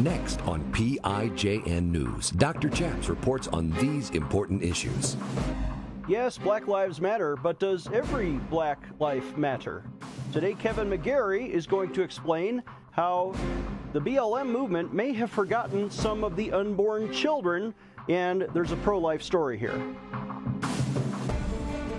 Next on PIJN News, Dr. Chaps reports on these important issues. Yes, Black Lives Matter, but does every black life matter? Today, Kevin McGary is going to explain how the BLM movement may have forgotten some of the unborn children, and there's a pro life story here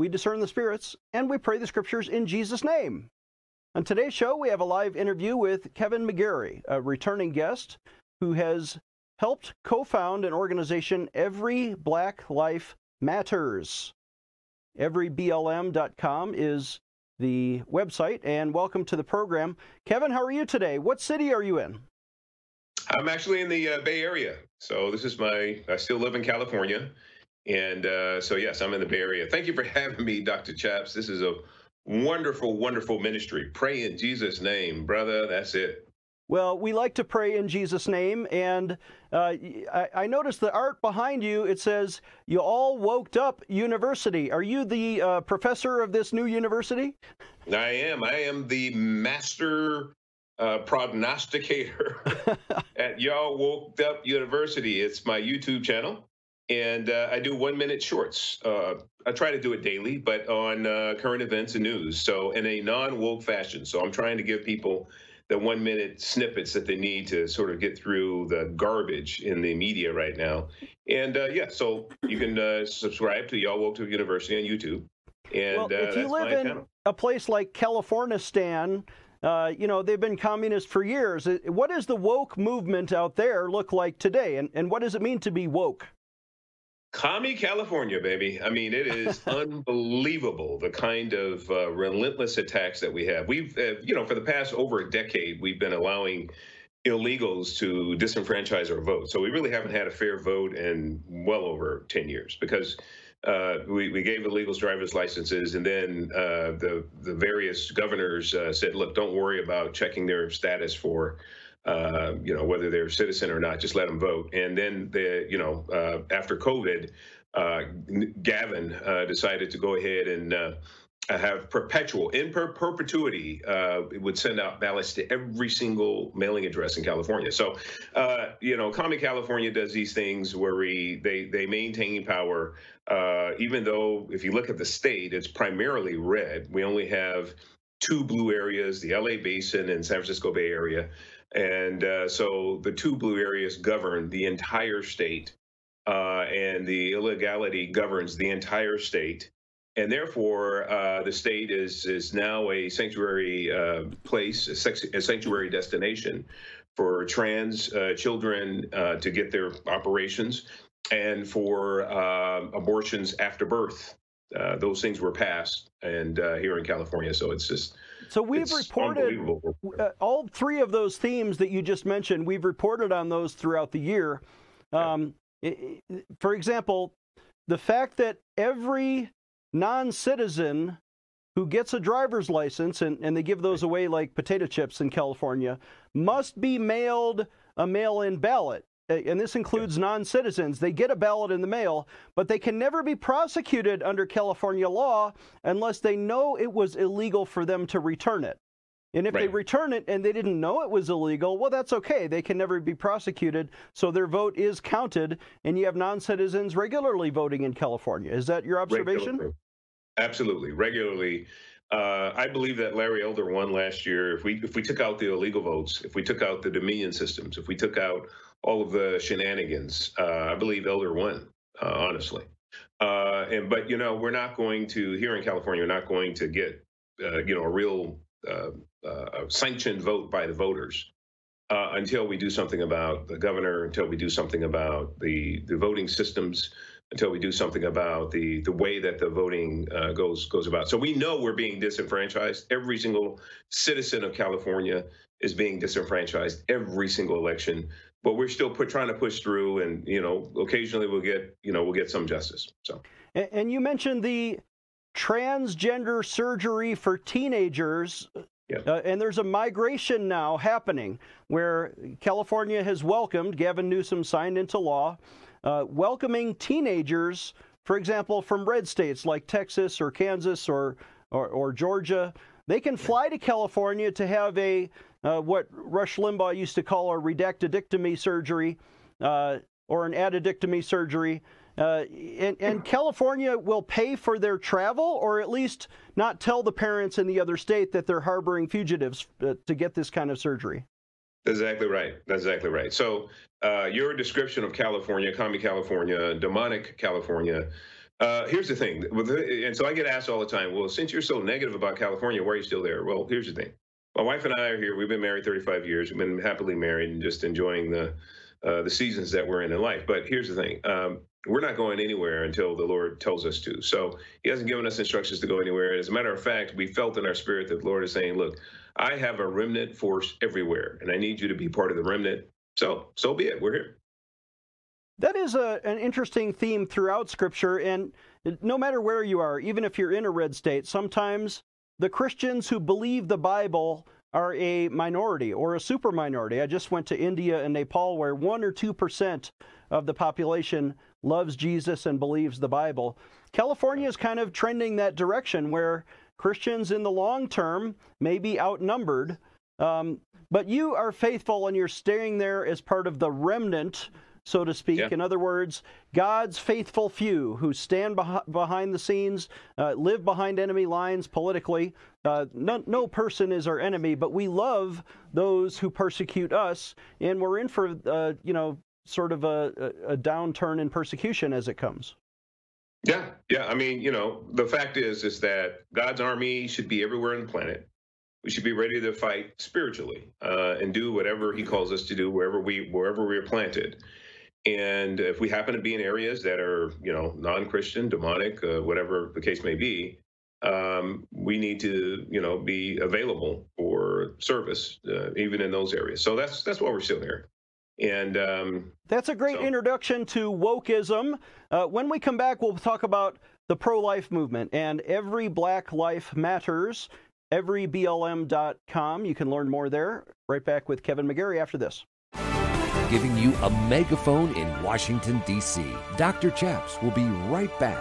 we discern the spirits, and we pray the scriptures in Jesus' name. On today's show, we have a live interview with Kevin McGary, a returning guest who has helped co found an organization, Every Black Life Matters. EveryBLM.com is the website, and welcome to the program. Kevin, how are you today? What city are you in? I'm actually in the uh, Bay Area. So this is my, I still live in California. And uh, so, yes, I'm in the Bay Area. Thank you for having me, Dr. Chaps. This is a wonderful, wonderful ministry. Pray in Jesus' name, brother. That's it. Well, we like to pray in Jesus' name, and uh, I, I, noticed the art behind you. It says, You all woke up university. Are you the uh, professor of this new university? I am. I am the master uh, prognosticator at Y'all Woke Up University. It's my YouTube channel and uh, I do one minute shorts. Uh, I try to do it daily, but on uh, current events and news. So in a non woke fashion. So I'm trying to give people the one minute snippets that they need to sort of get through the garbage in the media right now. And uh, yeah, so you can uh, subscribe to Y'all Woke to University on YouTube. And well, if you live in channel. a place like California, Stan, uh, you know, they've been communist for years. What does the woke movement out there look like today? And, and what does it mean to be woke? Commie California, baby. I mean, it is unbelievable the kind of uh, relentless attacks that we have. We've, uh, you know, for the past over a decade, we've been allowing illegals to disenfranchise our vote. So we really haven't had a fair vote in well over 10 years because uh, we, we gave illegals driver's licenses, and then uh, the the various governors uh, said, "Look, don't worry about checking their status for uh, you know, whether they're a citizen or not, just let them vote. And then the, you know, uh, after COVID, uh, Gavin uh, decided to go ahead and uh, have perpetual, in per- perpetuity, uh, would send out ballots to every single mailing address in California. So, you know, Commie California does these things where we they they maintain power, even though if you look at the state, it's primarily red. We only have two blue areas: the LA Basin and San Francisco Bay Area. And uh, so the two blue areas govern the entire state, uh, and the illegality governs the entire state. And therefore, uh, the state is is now a sanctuary uh, place, a, sex, a, sanctuary destination for trans uh, children uh, to get their operations, and for abortions after birth. Those things were passed, and here in California, so it's just so we've reported uh, all three of those themes that you just mentioned. We've reported on those throughout the year. Um, it, for example, the fact that every non-citizen who gets a driver's license, and, and they give those away like potato chips in California, must be mailed a mail-in ballot Uh, and this includes non citizens, they get a ballot in the mail, but they can never be prosecuted under California law unless they know it was illegal for them to return it. And if right. they return it and they didn't know it was illegal, well, that's okay. They can never be prosecuted. So their vote is counted, and you have non citizens regularly voting in California. Is that your observation? Regularly. Absolutely. Regularly. Uh, I believe that Larry Elder won last year. If we if we took out the illegal votes, if we took out the Dominion systems, if we took out all of the shenanigans. Uh, I believe Elder won, uh, honestly. Uh, and but you know we're not going to here in California. We're not going to get uh, you know a real uh, sanctioned vote by the voters until we do something about the governor. Until we do something about the the voting systems. Until we do something about the the way that the voting goes goes about. So we know we're being disenfranchised. Every single citizen of California is being disenfranchised every single election but we're still put, trying to push through, and you know, occasionally we'll get you know we'll get some justice. So, and, and you mentioned the transgender surgery for teenagers. Yep. Uh, and there's a migration now happening where California has welcomed, Gavin Newsom signed into law, uh, welcoming teenagers, for example, from red states like Texas or Kansas or, or, or Georgia. They can fly to California to have a uh, what Rush Limbaugh used to call a redactedectomy surgery uh, or an addictomy surgery. Uh, and, and, California will pay for their travel, or at least not tell the parents in the other state that they're harboring fugitives uh, to get this kind of surgery. Exactly right. That's exactly right. So, uh, your description of California, commie California, demonic California. Uh, here's the thing, and so I get asked all the time. Well, since you're so negative about California, why are you still there? Well, here's the thing. My wife and I are here. We've been married 35 years. We've been happily married and just enjoying the uh, the seasons that we're in in life. But here's the thing: um, we're not going anywhere until the Lord tells us to. So He hasn't given us instructions to go anywhere. As a matter of fact, we felt in our spirit that the Lord is saying, "Look, I have a remnant force everywhere, and I need you to be part of the remnant." So, so be it. We're here. That is a, an interesting theme throughout Scripture, and no matter where you are, even if you're in a red state, sometimes the Christians who believe the Bible are a minority or a super minority. I just went to India and Nepal where 1 or 2% of the population loves Jesus and believes the Bible. California is kind of trending that direction where Christians in the long term may be outnumbered. Um, but you are faithful and you're staying there as part of the remnant so to speak. Yeah. In other words, God's faithful few who stand beh- behind the scenes, uh, live behind enemy lines politically. Uh, no, no, person is our enemy, but we love those who persecute us, and we're in for, uh, you know, sort of a, a, downturn in persecution as it comes. Yeah, yeah. I mean, you know, the fact is, is that God's army should be everywhere on the planet. We should be ready to fight spiritually uh, and do whatever He calls us to do wherever we wherever we are planted. And if we happen to be in areas that are, you know, non-Christian, demonic, uh, whatever the case may be, um, we need to, you know, be available for service, uh, even in those areas. So that's that's why we're still here. And um, that's a great so. introduction to wokeism. Uh, when we come back, we'll talk about the pro-life movement and every Black Life Matters. Everyblm.com. You can learn more there. Right back with Kevin McGary after this giving you a megaphone in Washington, D.C. Dr. Chaps will be right back.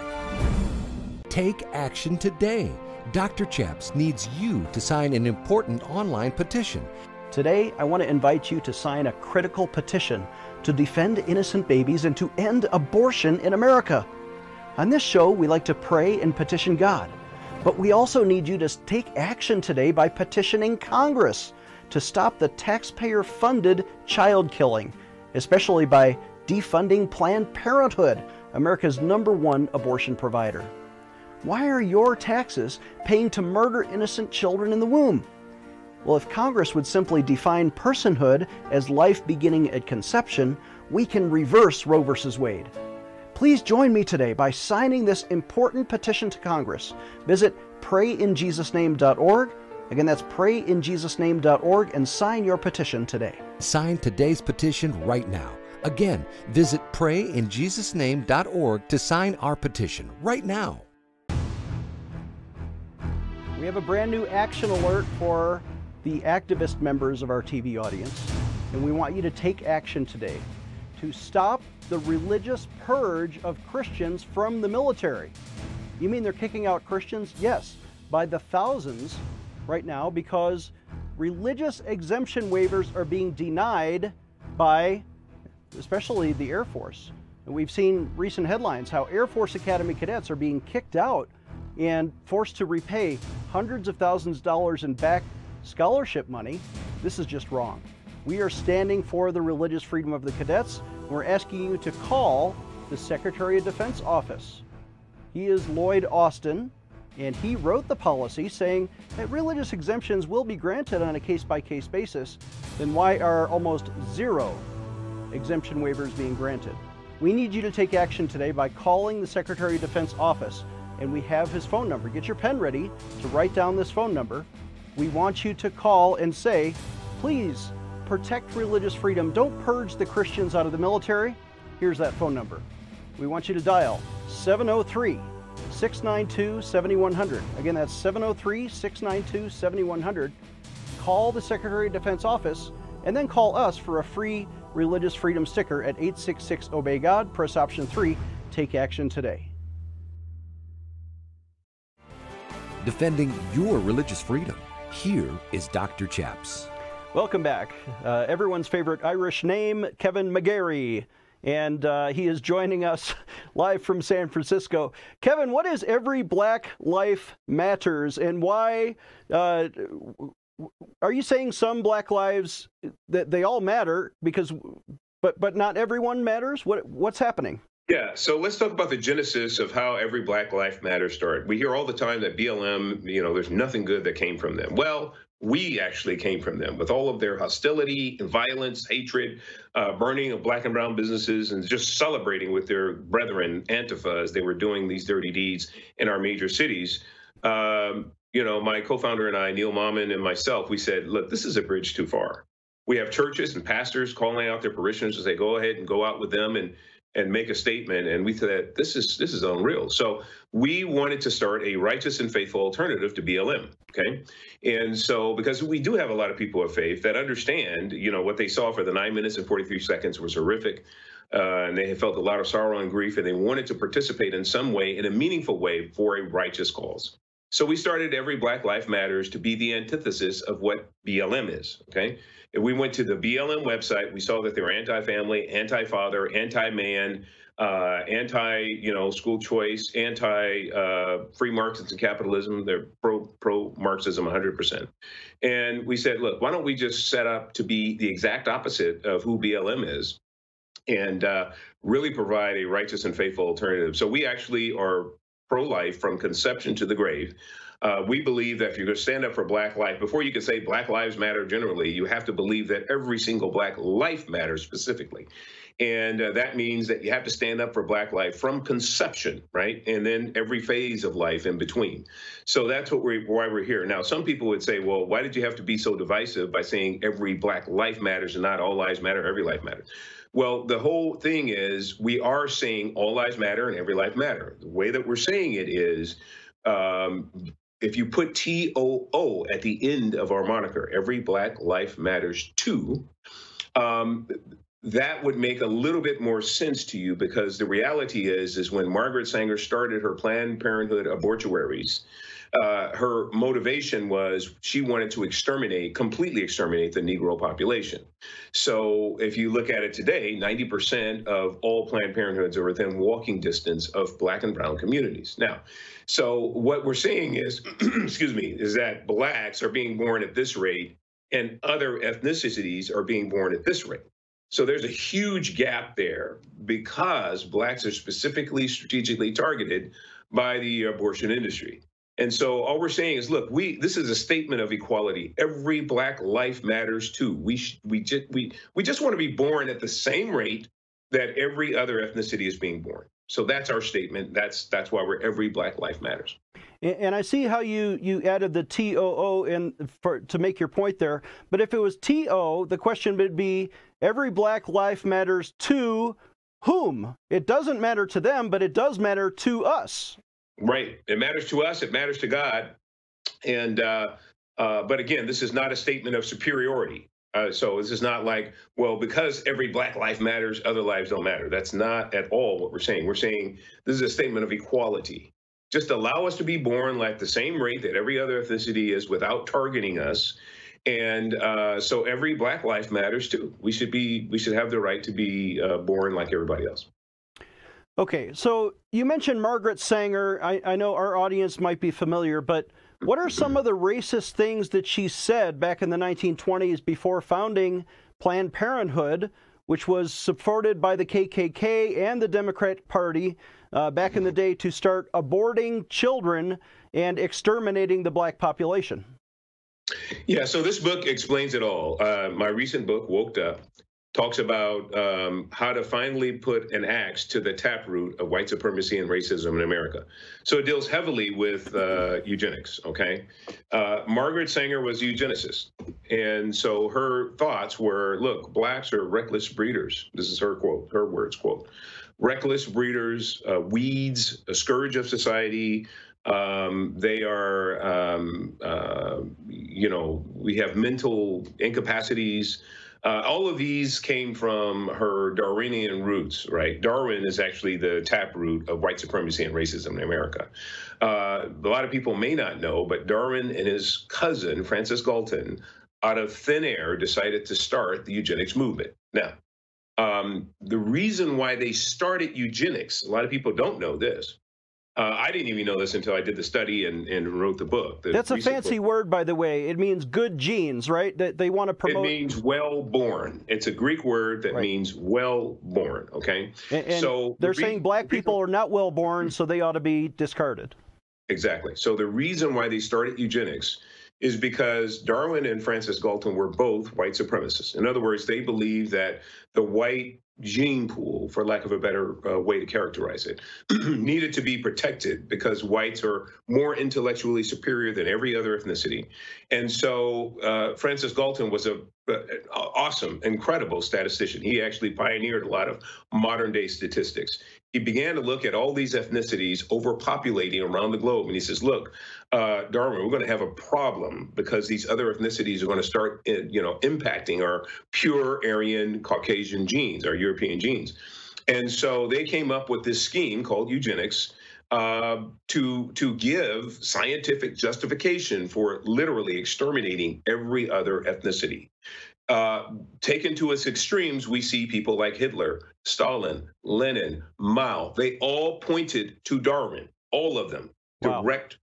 Take action today. Dr. Chaps needs you to sign an important online petition. Today, I want to invite you to sign a critical petition to defend innocent babies and to end abortion in America. On this show, we like to pray and petition God, but we also need you to take action today by petitioning Congress to stop the taxpayer funded child killing, especially by defunding Planned Parenthood, America's number one abortion provider. Why are your taxes paying to murder innocent children in the womb? Well, if Congress would simply define personhood as life beginning at conception, we can reverse Roe v. Wade. Please join me today by signing this important petition to Congress. Visit prayinjesusname.org Again, that's prayinjesusname.org and sign your petition today. Sign today's petition right now. Again, visit prayinjesusname.org to sign our petition right now. We have a brand new action alert for the activist members of our TV audience, and we want you to take action today to stop the religious purge of Christians from the military. You mean they're kicking out Christians? Yes, by the thousands right now because religious exemption waivers are being denied by especially the Air Force. And we've seen recent headlines how Air Force Academy cadets are being kicked out and forced to repay hundreds of thousands of dollars in back scholarship money. This is just wrong. We are standing for the religious freedom of the cadets. And we're asking you to call the Secretary of Defense office. He is Lloyd Austin, and he wrote the policy saying that religious exemptions will be granted on a case by case basis, then why are almost zero exemption waivers being granted? We need you to take action today by calling the Secretary of Defense office, and we have his phone number. Get your pen ready to write down this phone number. We want you to call and say, please protect religious freedom. Don't purge the Christians out of the military. Here's that phone number. We want you to dial 703 692 7100. Again, that's 703 692 7100. Call the Secretary of Defense office and then call us for a free religious freedom sticker at 866 Obey God. Press option 3. Take action today. Defending your religious freedom. Here is Dr. Chaps. Welcome back. Uh, everyone's favorite Irish name, Kevin McGary. And uh, he is joining us live from San Francisco. Kevin, what is Every Black Life Matters and why uh, are you saying some black lives that they all matter because but but not everyone matters what what's happening yeah, so let's talk about the genesis of how every Black Life Matter started. We hear all the time that BLM, you know, there's nothing good that came from them. Well, we actually came from them with all of their hostility and violence, hatred, uh, burning of black and brown businesses, and just celebrating with their brethren, Antifa, as they were doing these dirty deeds in our major cities. Um, you know, my co-founder and I, Neil Mammen and myself, we said, look, this is a bridge too far. We have churches and pastors calling out their parishioners to say, go ahead and go out with them and and make a statement. And we thought this is this is unreal. So we wanted to start a righteous and faithful alternative to BLM. Okay, and so because we do have a lot of people of faith that understand, you know, what they saw for the nine minutes and forty three seconds was horrific. Uh, and they had felt a lot of sorrow and grief, and they wanted to participate in some way, in a meaningful way, for a righteous cause. So we started Every Black Life Matters to be the antithesis of what BLM is. Okay. If we went to the BLM website, we saw that they were anti-family, anti-father, anti-man, uh, anti, you know, school choice, anti uh, free markets and capitalism. They're pro pro Marxism 100%. And we said, look, why don't we just set up to be the exact opposite of who BLM is, and uh, really provide a righteous and faithful alternative. So we actually are pro life from conception to the grave. Uh, we believe that if you're going to stand up for Black life, before you can say Black Lives Matter generally, you have to believe that every single Black life matters specifically. And uh, that means that you have to stand up for Black life from conception, right? And then every phase of life in between. So that's what we're, why we're here. Now, some people would say, well, why did you have to be so divisive by saying every Black life matters and not all lives matter, every life matters? Well, the whole thing is we are saying all lives matter and every life matter. The way that we're saying it is um, if you put TOO at the end of our moniker, every Black life matters too, um, that would make a little bit more sense to you because the reality is, is when Margaret Sanger started her Planned Parenthood abortuaries, uh, her motivation was she wanted to exterminate, completely exterminate the Negro population. So if you look at it today, 90% of all Planned Parenthoods are within walking distance of black and brown communities. Now, so what we're seeing is, excuse me, is that blacks are being born at this rate and other ethnicities are being born at this rate. So there's a huge gap there because blacks are specifically strategically targeted by the abortion industry. And so all we're saying is, look, we this is a statement of equality. Every black life matters too. We sh- we just we we just want to be born at the same rate that every other ethnicity is being born. So that's our statement. That's that's why we're every black life matters. And I see how you you added the TOO in for to make your point there. But if it was TO, the question would be every black life matters to whom? It doesn't matter to them, but it does matter to us. Right. It matters to us. It matters to God. And uh, uh, but again, this is not a statement of superiority. Uh, so this is not like, well, because every black life matters, other lives don't matter. That's not at all what we're saying. We're saying this is a statement of equality. Just allow us to be born like the same rate that every other ethnicity is without targeting us. And uh, so every black life matters too. We should be, we should have the right to be uh, born like everybody else. Okay, so you mentioned Margaret Sanger. I, I, know our audience might be familiar, but what are some of the racist things that she said back in the 1920s before founding Planned Parenthood, which was supported by the KKK and the Democratic Party uh, back in the day to start aborting children and exterminating the black population? Yeah, so this book explains it all. Uh, my recent book, Woked Up, talks about um, how to finally put an axe to the taproot of white supremacy and racism in America. So it deals heavily with uh, eugenics. Okay, uh, Margaret Sanger was a eugenicist, and so her thoughts were: Look, blacks are reckless breeders. This is her quote, her words quote. Reckless breeders, uh, weeds, a scourge of society, um, they are, um, uh, you know, we have mental incapacities. Uh, all of these came from her Darwinian roots, right? Darwin is actually the taproot of white supremacy and racism in America. Uh, a lot of people may not know, but Darwin and his cousin, Francis Galton, out of thin air, decided to start the eugenics movement. Now, um, the reason why they started eugenics, a lot of people don't know this, uh, I didn't even know this until I did the study and, and wrote the book. The That's a fancy book. word, by the way. It means good genes, right? That they want to promote. It means well born. It's a Greek word that right. means well born. Okay. And, and so they're the saying black people are not well born, so they ought to be discarded. Exactly. So the reason why they started eugenics is because Darwin and Francis Galton were both white supremacists. In other words, they believed that the white gene pool, for lack of a better uh, way to characterize it, needed to be protected because whites are more intellectually superior than every other ethnicity. And so uh, Francis Galton was a, a, awesome, incredible statistician. He actually pioneered a lot of modern day statistics he began to look at all these ethnicities overpopulating around the globe. And he says, look, uh, Darwin, we're going to have a problem because these other ethnicities are going to start, uh, you know, impacting our pure Aryan Caucasian genes, our European genes. And so they came up with this scheme called eugenics uh, to to give scientific justification for literally exterminating every other ethnicity. Uh, taken to its extremes, we see people like Hitler, Stalin, Lenin, Mao. They all pointed to Darwin, all of them, wow. direct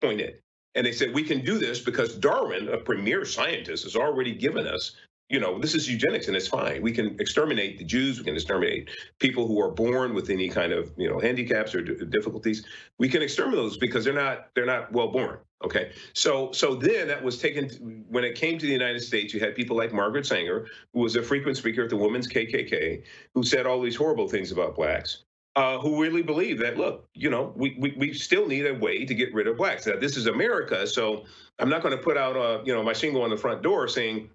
pointed. And they said, we can do this because Darwin, a premier scientist, has already given us you know, this is eugenics and it's fine. We can exterminate the Jews. We can exterminate people who are born with any kind of, you know, handicaps or difficulties. We can exterminate those because they're not they're not well born. Okay, so so then that was taken when it came to the United States. You had people like Margaret Sanger, who was a frequent speaker at the Women's KKK, who said all these horrible things about blacks. Uh, who really believe that look, you know, we, we we still need a way to get rid of blacks. Now this is America, so I'm not going to put out a you know my shingle on the front door saying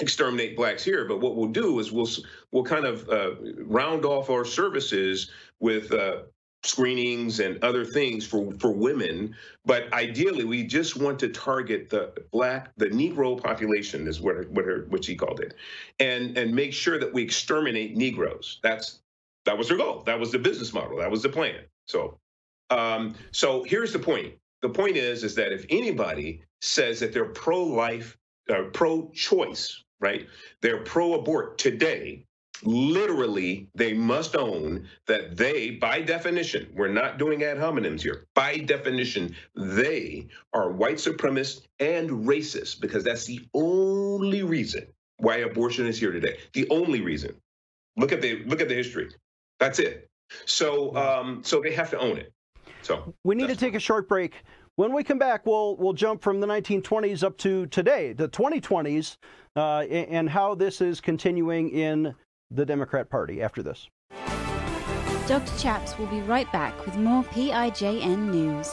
exterminate blacks here. But what we'll do is we'll we'll kind of uh, round off our services with uh, screenings and other things for for women but ideally we just want to target the black the negro population is what what her what she called it and and make sure that we exterminate negroes. That's that was her goal. That was the business model. That was the plan. So um so here's the point. The point is is that if anybody says that they're pro-life uh, pro-choice right? They're pro-abort today. Literally they must own that they by definition we're not doing ad hominems here. By definition they are white supremacist and racist because that's the only reason why abortion is here today. The only reason. Look at the look at the history. That's it. So um so they have to own it. So we need to take a short break when we come back, we'll we'll jump from the 1920s up to today, the 2020s, uh, and how this is continuing in the Democrat Party after this. Dr. Chaps will be right back with more PIJN news.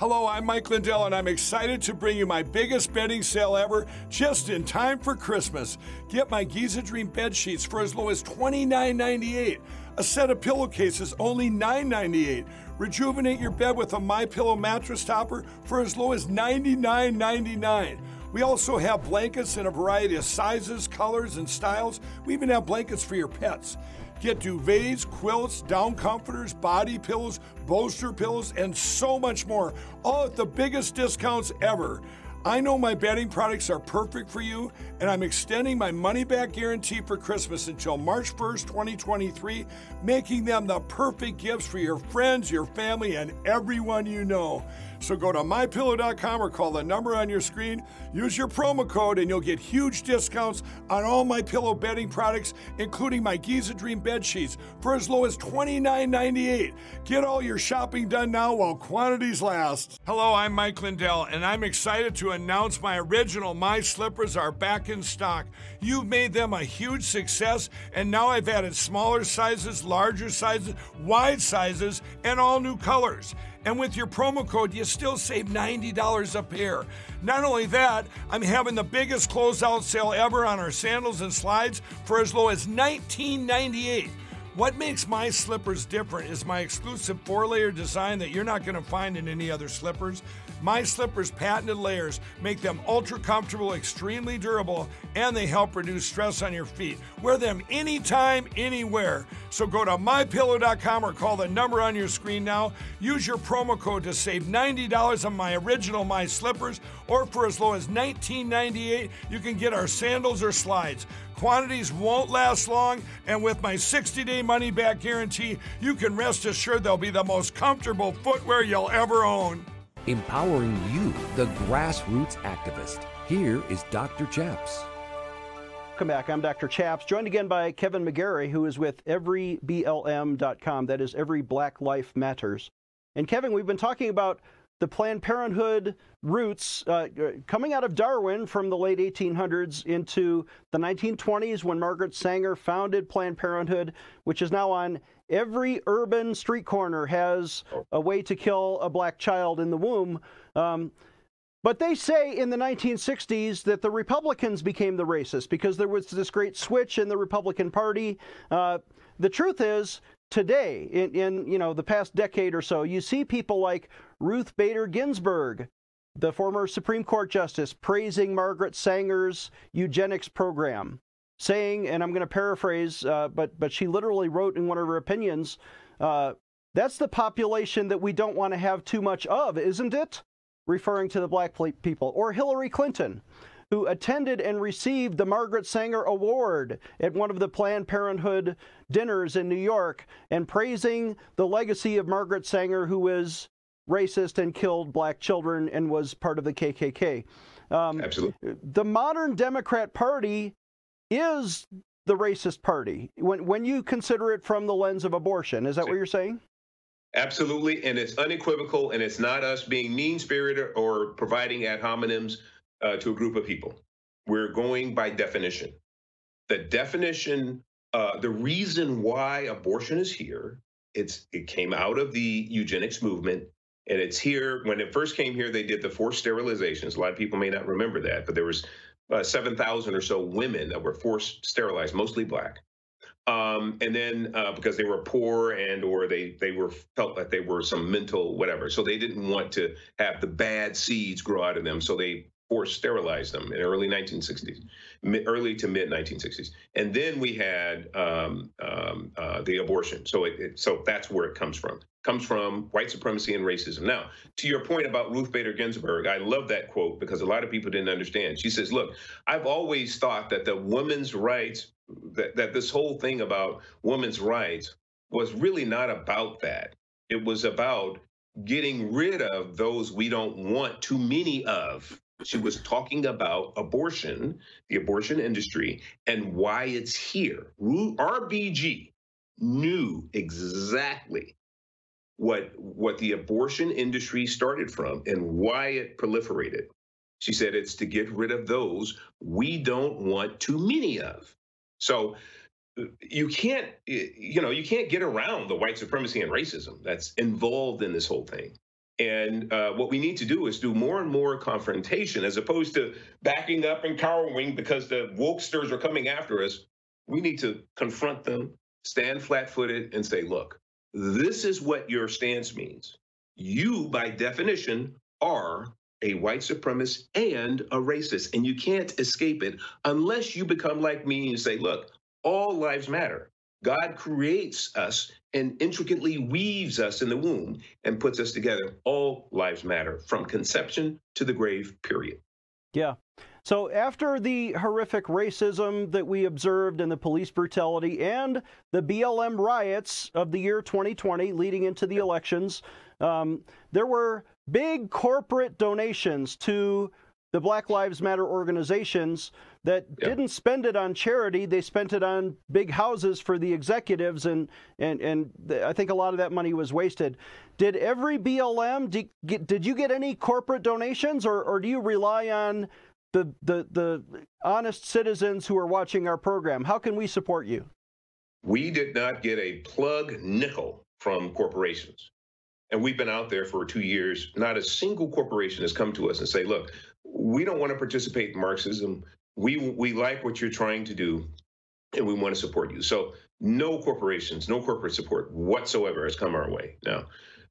Hello, I'm Mike Lindell, and I'm excited to bring you my biggest bedding sale ever just in time for Christmas. Get my Giza Dream bed sheets for as low as $29.98. A set of pillowcases only $9.98. Rejuvenate your bed with a My Pillow mattress topper for as low as $99.99. We also have blankets in a variety of sizes, colors, and styles. We even have blankets for your pets. Get duvets, quilts, down comforters, body pillows, bolster pillows, and so much more, all at the biggest discounts ever. I know my bedding products are perfect for you, and I'm extending my money back guarantee for Christmas until March 1st, 2023, making them the perfect gifts for your friends, your family, and everyone you know. So go to mypillow.com or call the number on your screen. Use your promo code and you'll get huge discounts on all my pillow bedding products, including my Giza Dream bed sheets for as low as $29.98. Get all your shopping done now while quantities last. Hello, I'm Mike Lindell, and I'm excited to announce my original My Slippers are back in stock. You've made them a huge success, and now I've added smaller sizes, larger sizes, wide sizes, and all new colors. And with your promo code, you still save $90 a pair. Not only that, I'm having the biggest closeout sale ever on our sandals and slides for as low as $19.98. What makes my slippers different is my exclusive four layer design that you're not going to find in any other slippers. My slippers' patented layers make them ultra comfortable, extremely durable, and they help reduce stress on your feet. Wear them anytime, anywhere. So go to mypillow.com or call the number on your screen now. Use your promo code to save $90 on my original My Slippers, or for as low as $19.98, you can get our sandals or slides. Quantities won't last long, and with my 60 day money back guarantee, you can rest assured they'll be the most comfortable footwear you'll ever own. Empowering you, the grassroots activist. Here is Dr. Chaps. Welcome back. I'm Dr. Chaps, joined again by Kevin McGary, who is with everyblm.com. That is Every Black Life Matters. And Kevin, we've been talking about the Planned Parenthood roots uh, coming out of Darwin from the late 1800s into the 1920s when Margaret Sanger founded Planned Parenthood, which is now on every urban street corner has a way to kill a black child in the womb. Um, but they say in the 1960s that the Republicans became the racist because there was this great switch in the Republican Party. Uh, the truth is, today, in, in you know the past decade or so, you see people like Ruth Bader Ginsburg, the former Supreme Court justice, praising Margaret Sanger's eugenics program, saying, and I'm going to paraphrase, uh, but but she literally wrote in one of her opinions, uh, "That's the population that we don't want to have too much of, isn't it?" Referring to the black people, or Hillary Clinton, who attended and received the Margaret Sanger Award at one of the Planned Parenthood dinners in New York, and praising the legacy of Margaret Sanger, who is racist and killed black children and was part of the KKK. Um, Absolutely. The modern Democrat Party is the racist party when when you consider it from the lens of abortion. Is that what you're saying? Absolutely, and it's unequivocal, and it's not us being mean spirited or providing ad hominems uh, to a group of people. We're going by definition. The definition, uh, the reason why abortion is here, it's it came out of the eugenics movement and it's here when it first came here they did the forced sterilizations a lot of people may not remember that but there was uh, 7000 or so women that were forced sterilized mostly black. Um, and then uh, because they were poor and or they they were felt that they were some mental whatever. So they didn't want to have the bad seeds grow out of them. So they forced sterilized them in early 1960s early to mid 1960s and then we had um, um, uh, the abortion. So it, it, so that's where it comes from comes from white supremacy and racism. Now, to your point about Ruth Bader Ginsburg, I love that quote because a lot of people didn't understand. She says, Look, I've always thought that the women's rights, that, that this whole thing about women's rights was really not about that. It was about getting rid of those we don't want too many of. She was talking about abortion, the abortion industry, and why it's here. RBG knew exactly what what the abortion industry started from and why it proliferated. She said it's to get rid of those we don't want too many of. So uh, you can't you know you can't get around the white supremacy and racism that's involved in this whole thing. And uh, what we need to do is do more and more confrontation as opposed to backing up and cowering because the wokesters are coming after us. We need to confront them, stand flat footed, and say, look, this is what your stance means. You, by definition, are a white supremacist and a racist, and you can't escape it unless you become like me and say, look, all lives matter. God creates us and intricately weaves us in the womb and puts us together. All lives matter from conception to the grave, period. Yeah. So, after the horrific racism that we observed and the police brutality and the BLM riots of the year 2020 leading into the elections, um, there were big corporate donations to the Black Lives Matter organizations that yep. didn't spend it on charity. They spent it on big houses for the executives, and and and I think a lot of that money was wasted. Did every BLM did, did you get any corporate donations, or or do you rely on the the the honest citizens who are watching our program? How can we support you? We did not get a plug nickel from corporations. And we've been out there for two years. Not a single corporation has come to us and say, look, we don't want to participate in Marxism. We we like what you're trying to do, and we want to support you. So no corporations, no corporate support whatsoever has come our way. Now,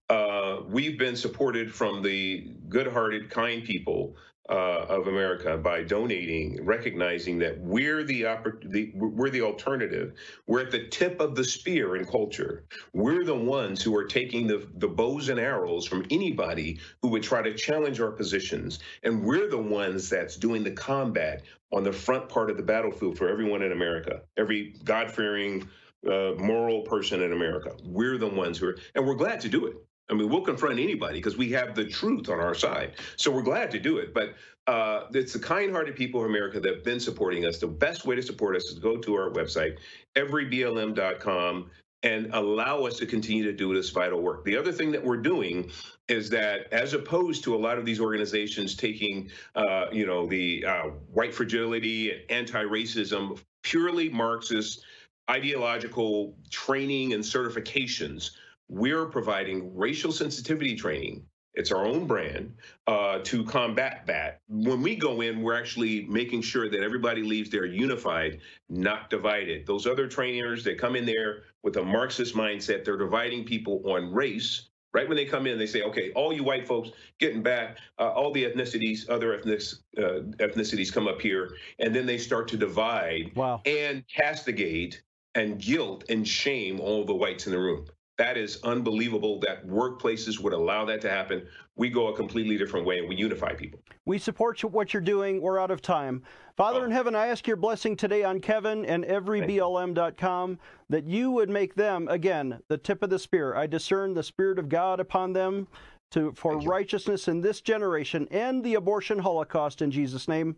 uh, we've been supported from the good-hearted, kind people uh, of America by donating, recognizing that we're the, the, we're the alternative. We're at the tip of the spear in culture. We're the ones who are taking the the bows and arrows from anybody who would try to challenge our positions, and we're the ones that's doing the combat on the front part of the battlefield for everyone in America, every God-fearing, uh, moral person in America. We're the ones who are, and we're glad to do it. I mean, we'll confront anybody because we have the truth on our side. So we're glad to do it. But uh, it's the kind-hearted people of America that have been supporting us. The best way to support us is to go to our website, everyblm.com, and allow us to continue to do this vital work. The other thing that we're doing is that, as opposed to a lot of these organizations taking, uh, you know, the uh, white fragility and anti-racism, purely Marxist ideological training and certifications we're providing racial sensitivity training. It's our own brand uh, to combat that. When we go in, we're actually making sure that everybody leaves there unified, not divided. Those other trainers that come in there with a Marxist mindset, they're dividing people on race. Right when they come in, they say, "Okay, all you white folks getting back, uh, all the ethnicities, other ethnic, uh, ethnicities come up here," and then they start to divide wow. and castigate and guilt and shame all the whites in the room. That is unbelievable that workplaces would allow that to happen. We go a completely different way and we unify people. We support what you're doing. We're out of time. Father oh. in heaven, I ask your blessing today on Kevin and everyblm.com that you would make them, again, the tip of the spear. I discern the Spirit of God upon them to for righteousness in this generation and the abortion holocaust in Jesus' name.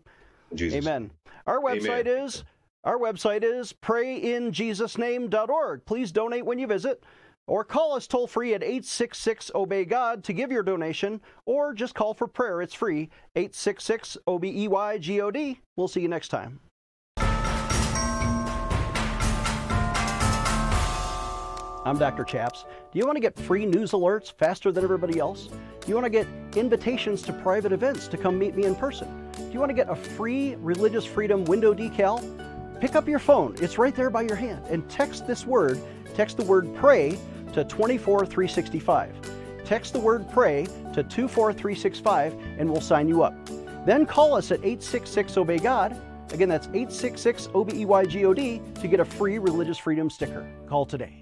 Jesus. Amen. Our website Amen. is our website is prayinjesusname.org. Please donate when you visit or call us toll free at 866 Obey God to give your donation, or just call for prayer. It's free 866 O B E Y G O D. We'll see you next time. I'm Dr. Chaps. Do you want to get free news alerts faster than everybody else? Do you want to get invitations to private events to come meet me in person? Do you want to get a free Religious Freedom window decal? Pick up your phone, it's right there by your hand, and text this word. Text the word pray to 24365. Text the word pray to 24365 and we'll sign you up. Then call us at 866 Obey God. Again, that's 866 O B E Y G O D to get a free religious freedom sticker. Call today.